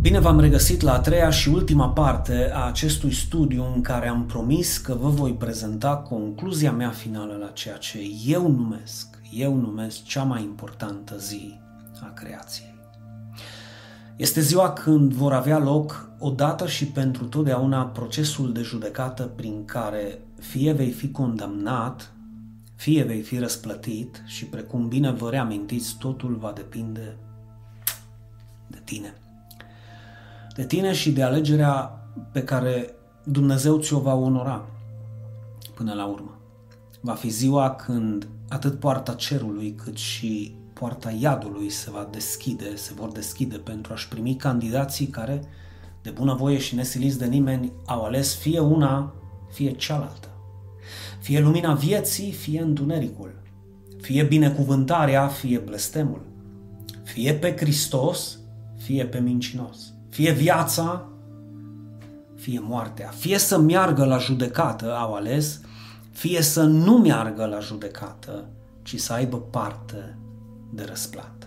Bine v-am regăsit la a treia și ultima parte a acestui studiu în care am promis că vă voi prezenta concluzia mea finală la ceea ce eu numesc, eu numesc cea mai importantă zi a creației. Este ziua când vor avea loc odată și pentru totdeauna procesul de judecată prin care fie vei fi condamnat, fie vei fi răsplătit și precum bine vă reamintiți, totul va depinde de tine de tine și de alegerea pe care Dumnezeu ți-o va onora până la urmă. Va fi ziua când atât poarta cerului cât și poarta iadului se va deschide, se vor deschide pentru a-și primi candidații care, de bunăvoie și nesiliți de nimeni, au ales fie una, fie cealaltă. Fie lumina vieții, fie întunericul. Fie binecuvântarea, fie blestemul. Fie pe Hristos, fie pe mincinos fie viața, fie moartea. Fie să meargă la judecată, au ales, fie să nu meargă la judecată, ci să aibă parte de răsplată.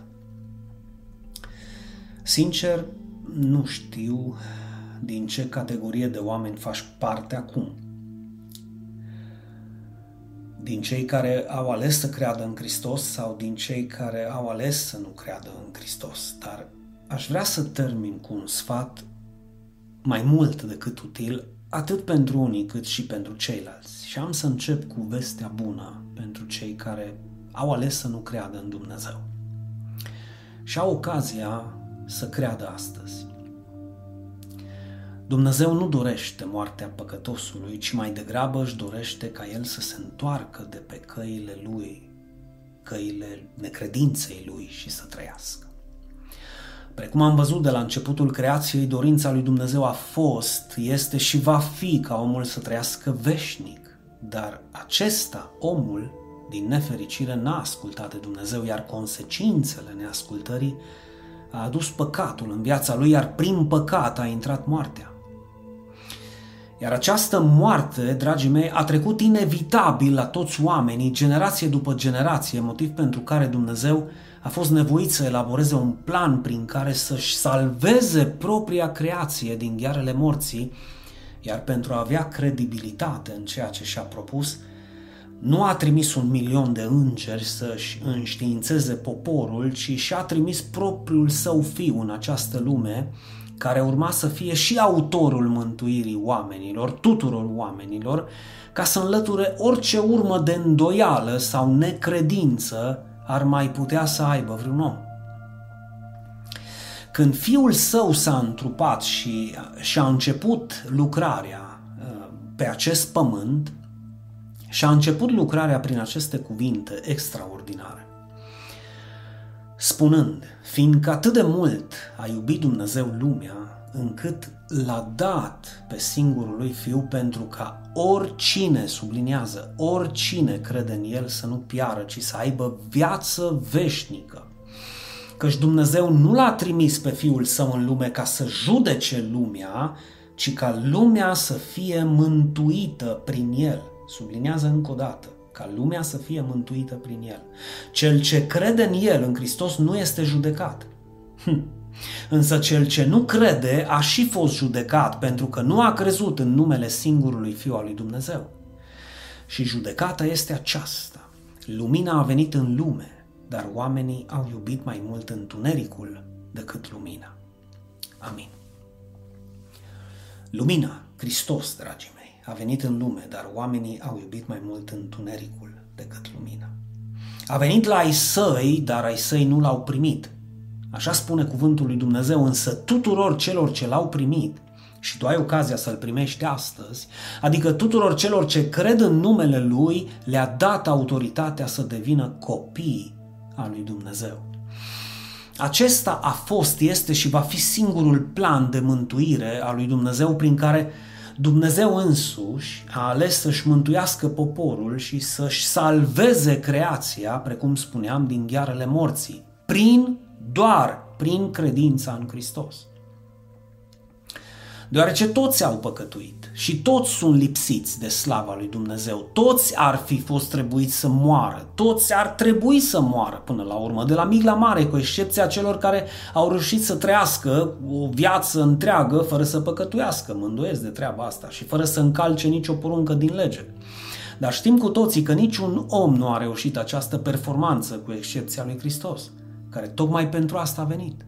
Sincer, nu știu din ce categorie de oameni faci parte acum. Din cei care au ales să creadă în Hristos sau din cei care au ales să nu creadă în Hristos, dar aș vrea să termin cu un sfat mai mult decât util, atât pentru unii cât și pentru ceilalți. Și am să încep cu vestea bună pentru cei care au ales să nu creadă în Dumnezeu. Și au ocazia să creadă astăzi. Dumnezeu nu dorește moartea păcătosului, ci mai degrabă își dorește ca el să se întoarcă de pe căile lui, căile necredinței lui și să trăiască. Precum am văzut de la începutul creației, dorința lui Dumnezeu a fost, este și va fi ca omul să trăiască veșnic. Dar acesta, omul, din nefericire, n-a ascultat de Dumnezeu, iar consecințele neascultării a adus păcatul în viața lui, iar prin păcat a intrat moartea. Iar această moarte, dragii mei, a trecut inevitabil la toți oamenii, generație după generație, motiv pentru care Dumnezeu a fost nevoit să elaboreze un plan prin care să-și salveze propria creație din ghearele morții, iar pentru a avea credibilitate în ceea ce și-a propus, nu a trimis un milion de îngeri să-și înștiințeze poporul, ci și-a trimis propriul său fiu în această lume, care urma să fie și autorul mântuirii oamenilor, tuturor oamenilor, ca să înlăture orice urmă de îndoială sau necredință ar mai putea să aibă vreun om. Când fiul său s-a întrupat și și-a început lucrarea uh, pe acest pământ, și-a început lucrarea prin aceste cuvinte extraordinare, spunând, fiindcă atât de mult a iubit Dumnezeu lumea, încât l-a dat pe singurul lui fiu pentru ca oricine, subliniază, oricine crede în el să nu piară, ci să aibă viață veșnică. Căci Dumnezeu nu l-a trimis pe Fiul Său în lume ca să judece lumea, ci ca lumea să fie mântuită prin El. Subliniază încă o dată, ca lumea să fie mântuită prin El. Cel ce crede în El, în Hristos, nu este judecat. Hm. Însă cel ce nu crede a și fost judecat pentru că nu a crezut în numele singurului Fiu al lui Dumnezeu. Și judecata este aceasta. Lumina a venit în lume, dar oamenii au iubit mai mult întunericul decât lumina. Amin. Lumina, Hristos, dragii mei, a venit în lume, dar oamenii au iubit mai mult întunericul decât lumina. A venit la ai săi, dar ai săi nu l-au primit. Așa spune cuvântul lui Dumnezeu, însă tuturor celor ce l-au primit, și tu ai ocazia să-l primești astăzi, adică tuturor celor ce cred în numele Lui, le-a dat autoritatea să devină copii al lui Dumnezeu. Acesta a fost, este și va fi singurul plan de mântuire al lui Dumnezeu prin care Dumnezeu însuși a ales să-și mântuiască poporul și să-și salveze creația, precum spuneam, din ghearele morții, prin doar prin credința în Hristos. deoarece toți au păcătuit și toți sunt lipsiți de slava lui Dumnezeu. Toți ar fi fost trebuiți să moară, toți ar trebui să moară până la urmă, de la mic la mare, cu excepția celor care au reușit să trăiască o viață întreagă fără să păcătuiască, mânduiesc de treaba asta și fără să încalce nicio poruncă din lege. Dar știm cu toții că niciun om nu a reușit această performanță, cu excepția lui Hristos, care tocmai pentru asta a venit.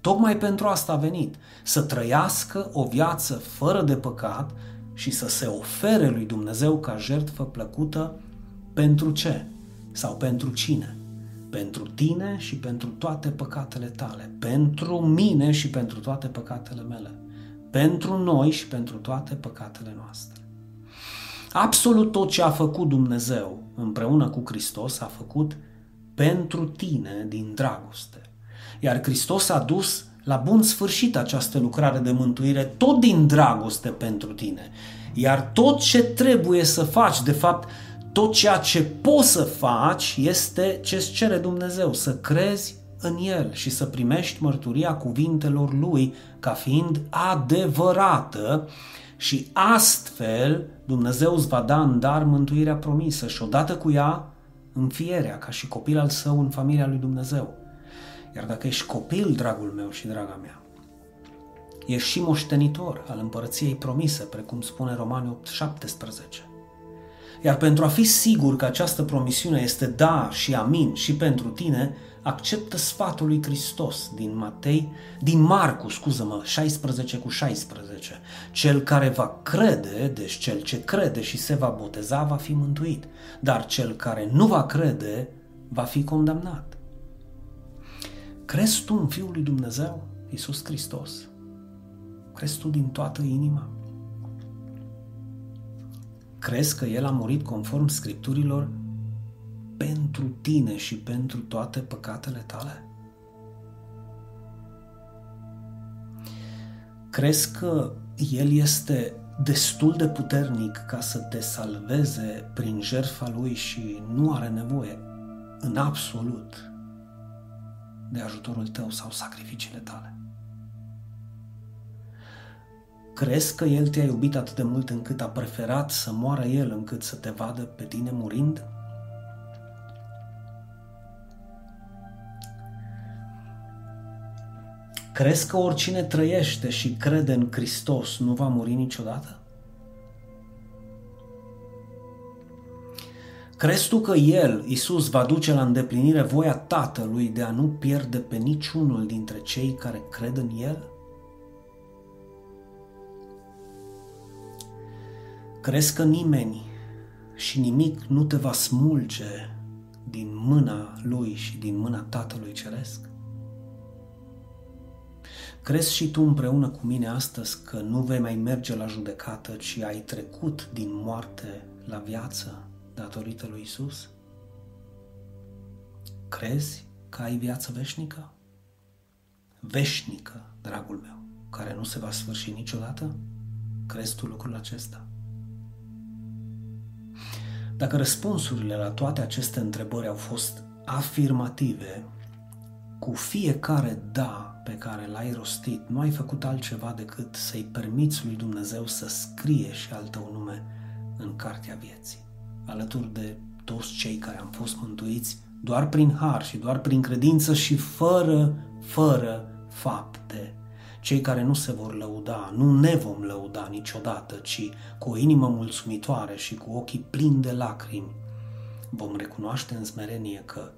Tocmai pentru asta a venit, să trăiască o viață fără de păcat și să se ofere lui Dumnezeu ca jertfă plăcută pentru ce? Sau pentru cine? Pentru tine și pentru toate păcatele tale, pentru mine și pentru toate păcatele mele, pentru noi și pentru toate păcatele noastre. Absolut tot ce a făcut Dumnezeu împreună cu Hristos a făcut pentru tine din dragoste. Iar Hristos a dus la bun sfârșit această lucrare de mântuire tot din dragoste pentru tine. Iar tot ce trebuie să faci, de fapt, tot ceea ce poți să faci este ce îți cere Dumnezeu, să crezi în El și să primești mărturia cuvintelor Lui ca fiind adevărată și astfel Dumnezeu îți va da în dar mântuirea promisă și odată cu ea înfierea ca și copil al său în familia lui Dumnezeu. Iar dacă ești copil, dragul meu și draga mea, ești și moștenitor al împărăției promise, precum spune Romani 8, 17. Iar pentru a fi sigur că această promisiune este da și amin și pentru tine, acceptă sfatul lui Hristos din Matei, din Marcu, scuză-mă, 16 cu 16. Cel care va crede, deci cel ce crede și se va boteza, va fi mântuit, dar cel care nu va crede, va fi condamnat. Crezi tu în Fiul lui Dumnezeu, Iisus Hristos? Crezi tu din toată inima? Crezi că El a murit conform Scripturilor pentru tine și pentru toate păcatele tale? Crezi că El este destul de puternic ca să te salveze prin jertfa Lui și nu are nevoie în absolut de ajutorul tău sau sacrificiile tale? Crezi că El te-a iubit atât de mult încât a preferat să moară El încât să te vadă pe tine murind? Crezi că oricine trăiește și crede în Hristos nu va muri niciodată? Crezi tu că El, Isus, va duce la îndeplinire voia Tatălui de a nu pierde pe niciunul dintre cei care cred în El? Crezi că nimeni și nimic nu te va smulge din mâna Lui și din mâna Tatălui Ceresc? Crezi și tu împreună cu mine astăzi că nu vei mai merge la judecată, ci ai trecut din moarte la viață datorită lui Isus? Crezi că ai viață veșnică? Veșnică, dragul meu, care nu se va sfârși niciodată? Crezi tu lucrul acesta? Dacă răspunsurile la toate aceste întrebări au fost afirmative, cu fiecare da pe care l-ai rostit, nu ai făcut altceva decât să-i permiți lui Dumnezeu să scrie și al tău nume în cartea vieții, alături de toți cei care am fost mântuiți doar prin har și doar prin credință și fără, fără fapte. Cei care nu se vor lăuda, nu ne vom lăuda niciodată, ci cu o inimă mulțumitoare și cu ochii plini de lacrimi, vom recunoaște în smerenie că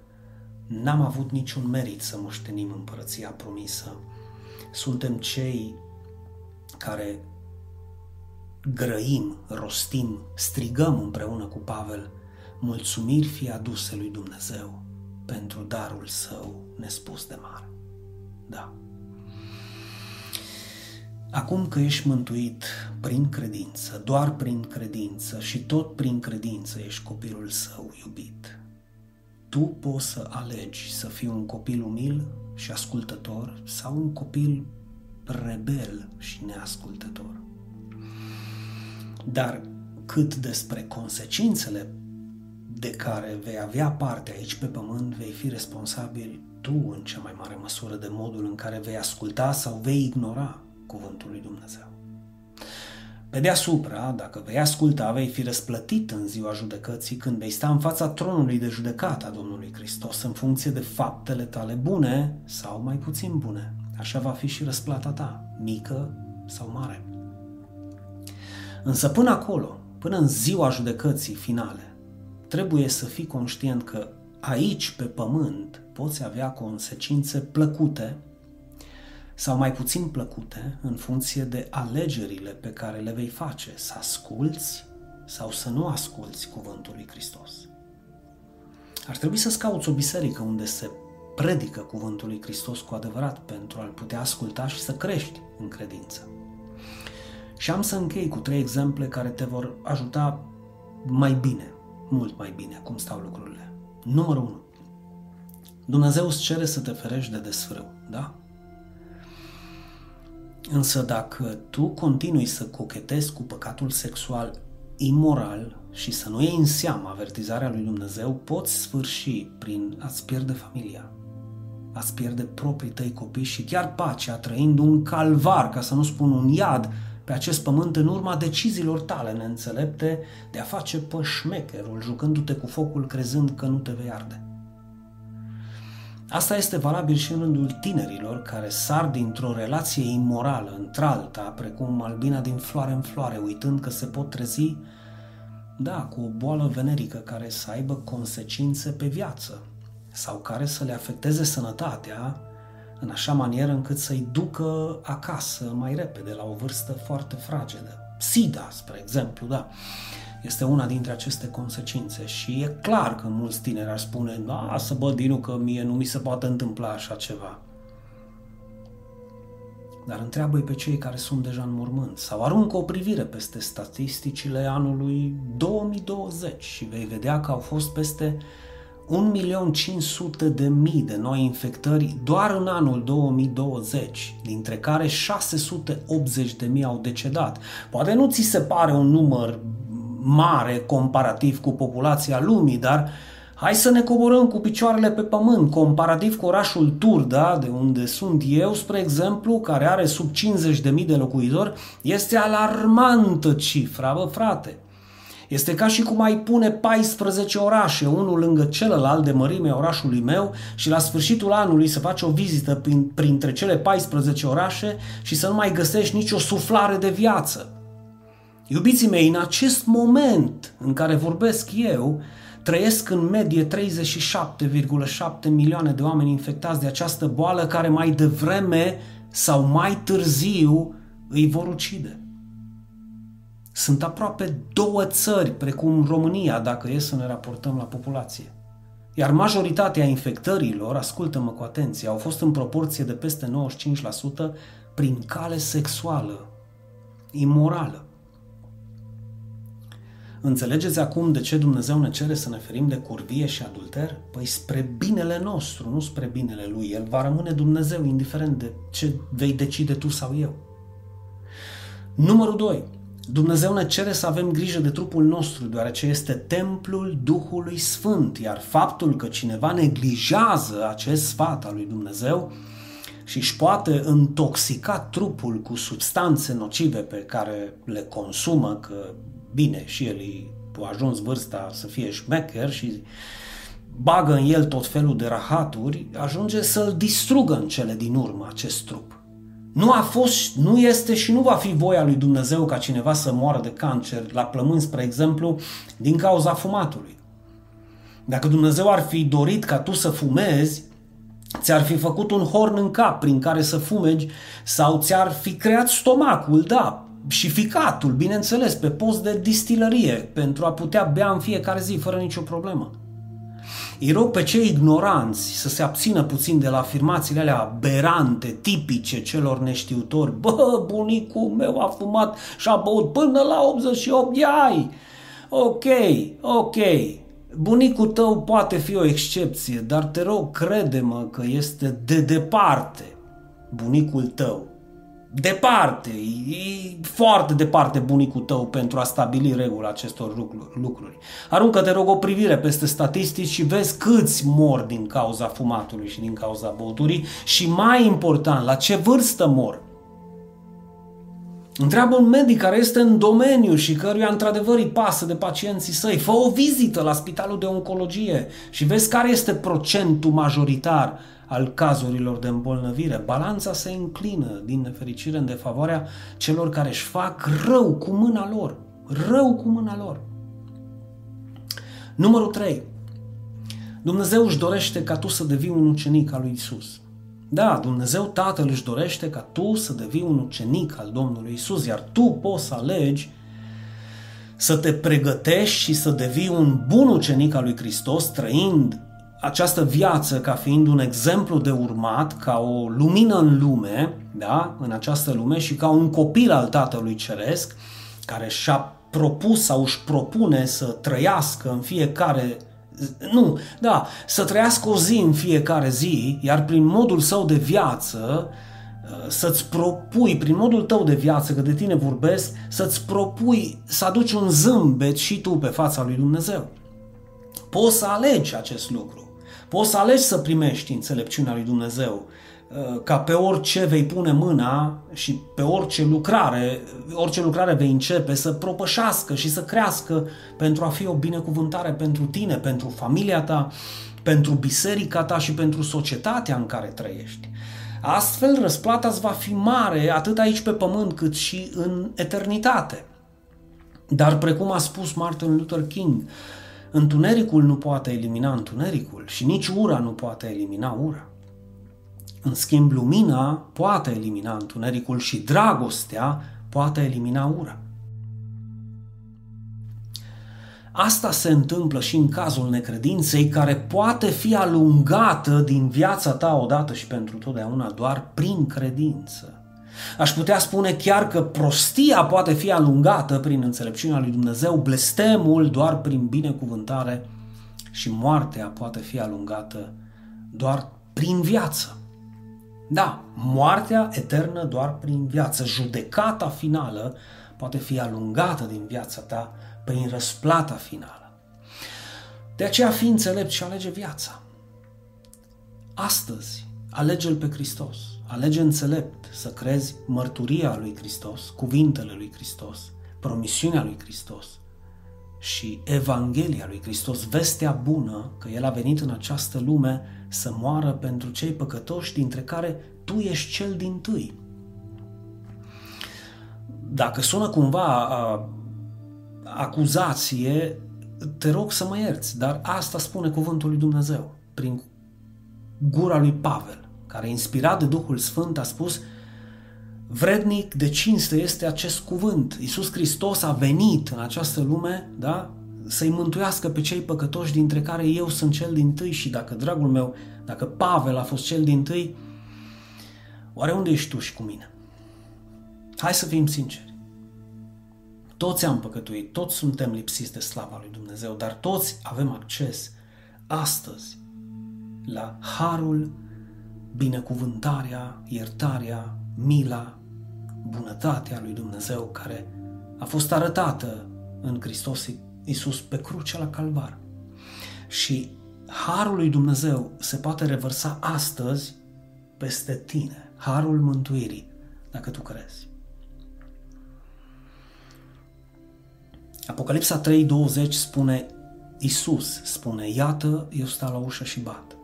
N-am avut niciun merit să moștenim împărăția promisă. Suntem cei care grăim, rostim, strigăm împreună cu Pavel, mulțumiri fie aduse lui Dumnezeu pentru darul său nespus de mare. Da. Acum că ești mântuit prin credință, doar prin credință și tot prin credință ești copilul său iubit, tu poți să alegi să fii un copil umil și ascultător sau un copil rebel și neascultător. Dar cât despre consecințele de care vei avea parte aici pe pământ, vei fi responsabil tu în cea mai mare măsură de modul în care vei asculta sau vei ignora cuvântul lui Dumnezeu. Pe deasupra, dacă vei asculta, vei fi răsplătit în ziua judecății când vei sta în fața tronului de judecată a Domnului Hristos în funcție de faptele tale bune sau mai puțin bune. Așa va fi și răsplata ta, mică sau mare. Însă până acolo, până în ziua judecății finale, trebuie să fii conștient că aici, pe pământ, poți avea consecințe plăcute sau mai puțin plăcute în funcție de alegerile pe care le vei face, să asculți sau să nu asculți cuvântul lui Hristos. Ar trebui să-ți cauți o biserică unde se predică cuvântul lui Hristos cu adevărat pentru a-l putea asculta și să crești în credință. Și am să închei cu trei exemple care te vor ajuta mai bine, mult mai bine, cum stau lucrurile. Numărul 1. Dumnezeu îți cere să te ferești de desfrâu, da? Însă dacă tu continui să cochetezi cu păcatul sexual imoral și să nu iei în seamă avertizarea lui Dumnezeu, poți sfârși prin a-ți pierde familia, a-ți pierde proprii tăi copii și chiar pacea, trăind un calvar, ca să nu spun un iad, pe acest pământ în urma deciziilor tale neînțelepte de a face pășmecherul, jucându-te cu focul crezând că nu te vei arde. Asta este valabil și în rândul tinerilor care sar dintr-o relație imorală într-alta, precum albina din floare în floare, uitând că se pot trezi, da, cu o boală venerică care să aibă consecințe pe viață sau care să le afecteze sănătatea în așa manieră încât să-i ducă acasă mai repede, la o vârstă foarte fragedă. SIDA, spre exemplu, da este una dintre aceste consecințe și e clar că mulți tineri ar spune da, să bă, Dinu, că mie nu mi se poate întâmpla așa ceva. Dar întreabă pe cei care sunt deja în mormânt sau aruncă o privire peste statisticile anului 2020 și vei vedea că au fost peste 1.500.000 de mii de noi infectări doar în anul 2020, dintre care 680 de mii au decedat. Poate nu ți se pare un număr mare comparativ cu populația lumii, dar hai să ne coborăm cu picioarele pe pământ, comparativ cu orașul Turda, de unde sunt eu, spre exemplu, care are sub 50.000 de locuitori, este alarmantă cifra, bă frate. Este ca și cum ai pune 14 orașe, unul lângă celălalt de mărime orașului meu și la sfârșitul anului să faci o vizită prin, printre cele 14 orașe și să nu mai găsești nicio suflare de viață. Iubiții mei, în acest moment în care vorbesc eu, trăiesc în medie 37,7 milioane de oameni infectați de această boală care mai devreme sau mai târziu îi vor ucide. Sunt aproape două țări, precum România, dacă e să ne raportăm la populație. Iar majoritatea infectărilor, ascultă-mă cu atenție, au fost în proporție de peste 95% prin cale sexuală, imorală. Înțelegeți acum de ce Dumnezeu ne cere să ne ferim de curvie și adulter? Păi spre binele nostru, nu spre binele Lui. El va rămâne Dumnezeu, indiferent de ce vei decide tu sau eu. Numărul 2. Dumnezeu ne cere să avem grijă de trupul nostru, deoarece este templul Duhului Sfânt, iar faptul că cineva neglijează acest sfat al lui Dumnezeu și își poate intoxica trupul cu substanțe nocive pe care le consumă, că bine, și el a ajuns vârsta să fie șmecher și bagă în el tot felul de rahaturi, ajunge să-l distrugă în cele din urmă acest trup. Nu a fost, nu este și nu va fi voia lui Dumnezeu ca cineva să moară de cancer la plămâni, spre exemplu, din cauza fumatului. Dacă Dumnezeu ar fi dorit ca tu să fumezi, ți-ar fi făcut un horn în cap prin care să fumegi sau ți-ar fi creat stomacul, da, și ficatul, bineînțeles, pe post de distilărie, pentru a putea bea în fiecare zi fără nicio problemă. Îi rog pe cei ignoranți să se abțină puțin de la afirmațiile alea berante, tipice celor neștiutori. Bă, bunicul meu a fumat și a băut până la 88 de ani. Ok, ok, bunicul tău poate fi o excepție, dar te rog, crede-mă că este de departe bunicul tău departe, e foarte departe bunicul tău pentru a stabili regula acestor lucruri. Aruncă, te rog, o privire peste statistici și vezi câți mor din cauza fumatului și din cauza băuturii și mai important, la ce vârstă mor. Întreabă un medic care este în domeniu și căruia într-adevăr îi pasă de pacienții săi. Fă o vizită la spitalul de oncologie și vezi care este procentul majoritar al cazurilor de îmbolnăvire. Balanța se înclină din nefericire în defavoarea celor care își fac rău cu mâna lor. Rău cu mâna lor. Numărul 3. Dumnezeu își dorește ca tu să devii un ucenic al lui Isus. Da, Dumnezeu Tatăl își dorește ca tu să devii un ucenic al Domnului Isus, iar tu poți să alegi să te pregătești și să devii un bun ucenic al lui Hristos, trăind această viață ca fiind un exemplu de urmat, ca o lumină în lume, da, în această lume și ca un copil al Tatălui Ceresc, care și-a propus sau își propune să trăiască în fiecare nu, da, să trăiască o zi în fiecare zi, iar prin modul său de viață, uh, să-ți propui, prin modul tău de viață, că de tine vorbesc, să-ți propui să aduci un zâmbet și tu pe fața lui Dumnezeu. Poți să alegi acest lucru. Poți să alegi să primești înțelepciunea lui Dumnezeu Uh, ca pe orice vei pune mâna și pe orice lucrare, orice lucrare vei începe să propășească și să crească pentru a fi o binecuvântare pentru tine, pentru familia ta, pentru biserica ta și pentru societatea în care trăiești. Astfel, răsplata îți va fi mare atât aici pe pământ cât și în eternitate. Dar, precum a spus Martin Luther King, întunericul nu poate elimina întunericul și nici ura nu poate elimina ura. În schimb, lumina poate elimina întunericul și dragostea poate elimina ura. Asta se întâmplă și în cazul necredinței, care poate fi alungată din viața ta odată și pentru totdeauna doar prin credință. Aș putea spune chiar că prostia poate fi alungată prin înțelepciunea lui Dumnezeu, blestemul doar prin binecuvântare și moartea poate fi alungată doar prin viață. Da, moartea eternă doar prin viață. Judecata finală poate fi alungată din viața ta prin răsplata finală. De aceea fi înțelept și alege viața. Astăzi, alege-L pe Hristos. Alege înțelept să crezi mărturia lui Hristos, cuvintele lui Hristos, promisiunea lui Hristos și Evanghelia lui Hristos, vestea bună că El a venit în această lume să moară pentru cei păcătoși, dintre care tu ești cel din tâi. Dacă sună cumva a, acuzație, te rog să mă ierți, dar asta spune cuvântul lui Dumnezeu prin gura lui Pavel, care inspirat de Duhul Sfânt a spus vrednic de cinste este acest cuvânt. Iisus Hristos a venit în această lume, da? să-i mântuiască pe cei păcătoși dintre care eu sunt cel din tâi și dacă, dragul meu, dacă Pavel a fost cel din tâi, oare unde ești tu și cu mine? Hai să fim sinceri. Toți am păcătuit, toți suntem lipsiți de slava lui Dumnezeu, dar toți avem acces astăzi la harul, binecuvântarea, iertarea, mila, bunătatea lui Dumnezeu care a fost arătată în Hristos Iisus pe crucea la Calvar. Și harul lui Dumnezeu se poate revărsa astăzi peste tine. Harul mântuirii, dacă tu crezi. Apocalipsa 3:20 spune Isus spune, iată, eu stau la ușă și bat.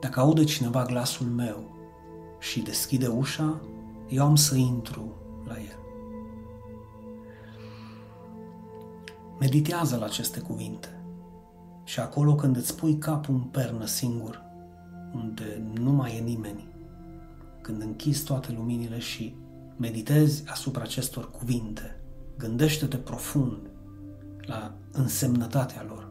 Dacă aude cineva glasul meu și deschide ușa, eu am să intru la el. Meditează la aceste cuvinte și acolo când îți pui capul în pernă singur, unde nu mai e nimeni, când închizi toate luminile și meditezi asupra acestor cuvinte, gândește-te profund la însemnătatea lor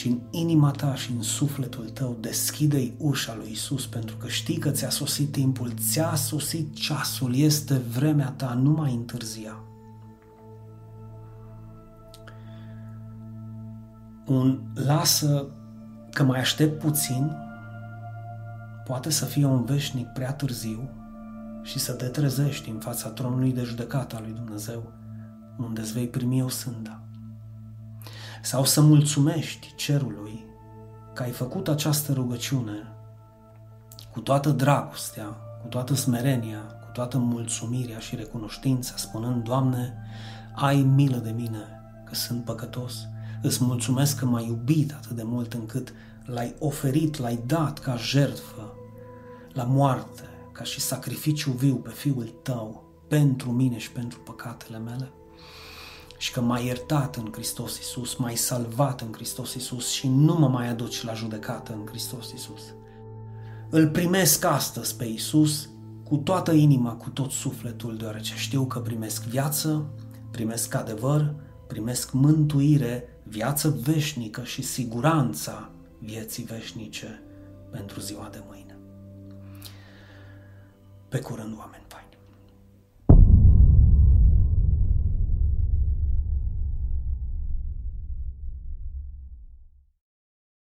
și în inima ta și în sufletul tău deschide-i ușa lui Isus pentru că știi că ți-a sosit timpul, ți-a sosit ceasul, este vremea ta, nu mai întârzia. Un lasă că mai aștept puțin poate să fie un veșnic prea târziu și să te trezești în fața tronului de judecată al lui Dumnezeu, unde îți vei primi o sânda sau să mulțumești cerului că ai făcut această rugăciune cu toată dragostea, cu toată smerenia, cu toată mulțumirea și recunoștința, spunând, Doamne, ai milă de mine, că sunt păcătos, îți mulțumesc că m-ai iubit atât de mult încât l-ai oferit, l-ai dat ca jertfă la moarte, ca și sacrificiu viu pe Fiul tău, pentru mine și pentru păcatele mele și că m-ai iertat în Hristos Iisus, m-ai salvat în Hristos Iisus și nu mă mai aduci la judecată în Hristos Iisus. Îl primesc astăzi pe Iisus cu toată inima, cu tot sufletul, deoarece știu că primesc viață, primesc adevăr, primesc mântuire, viață veșnică și siguranța vieții veșnice pentru ziua de mâine. Pe curând, oameni!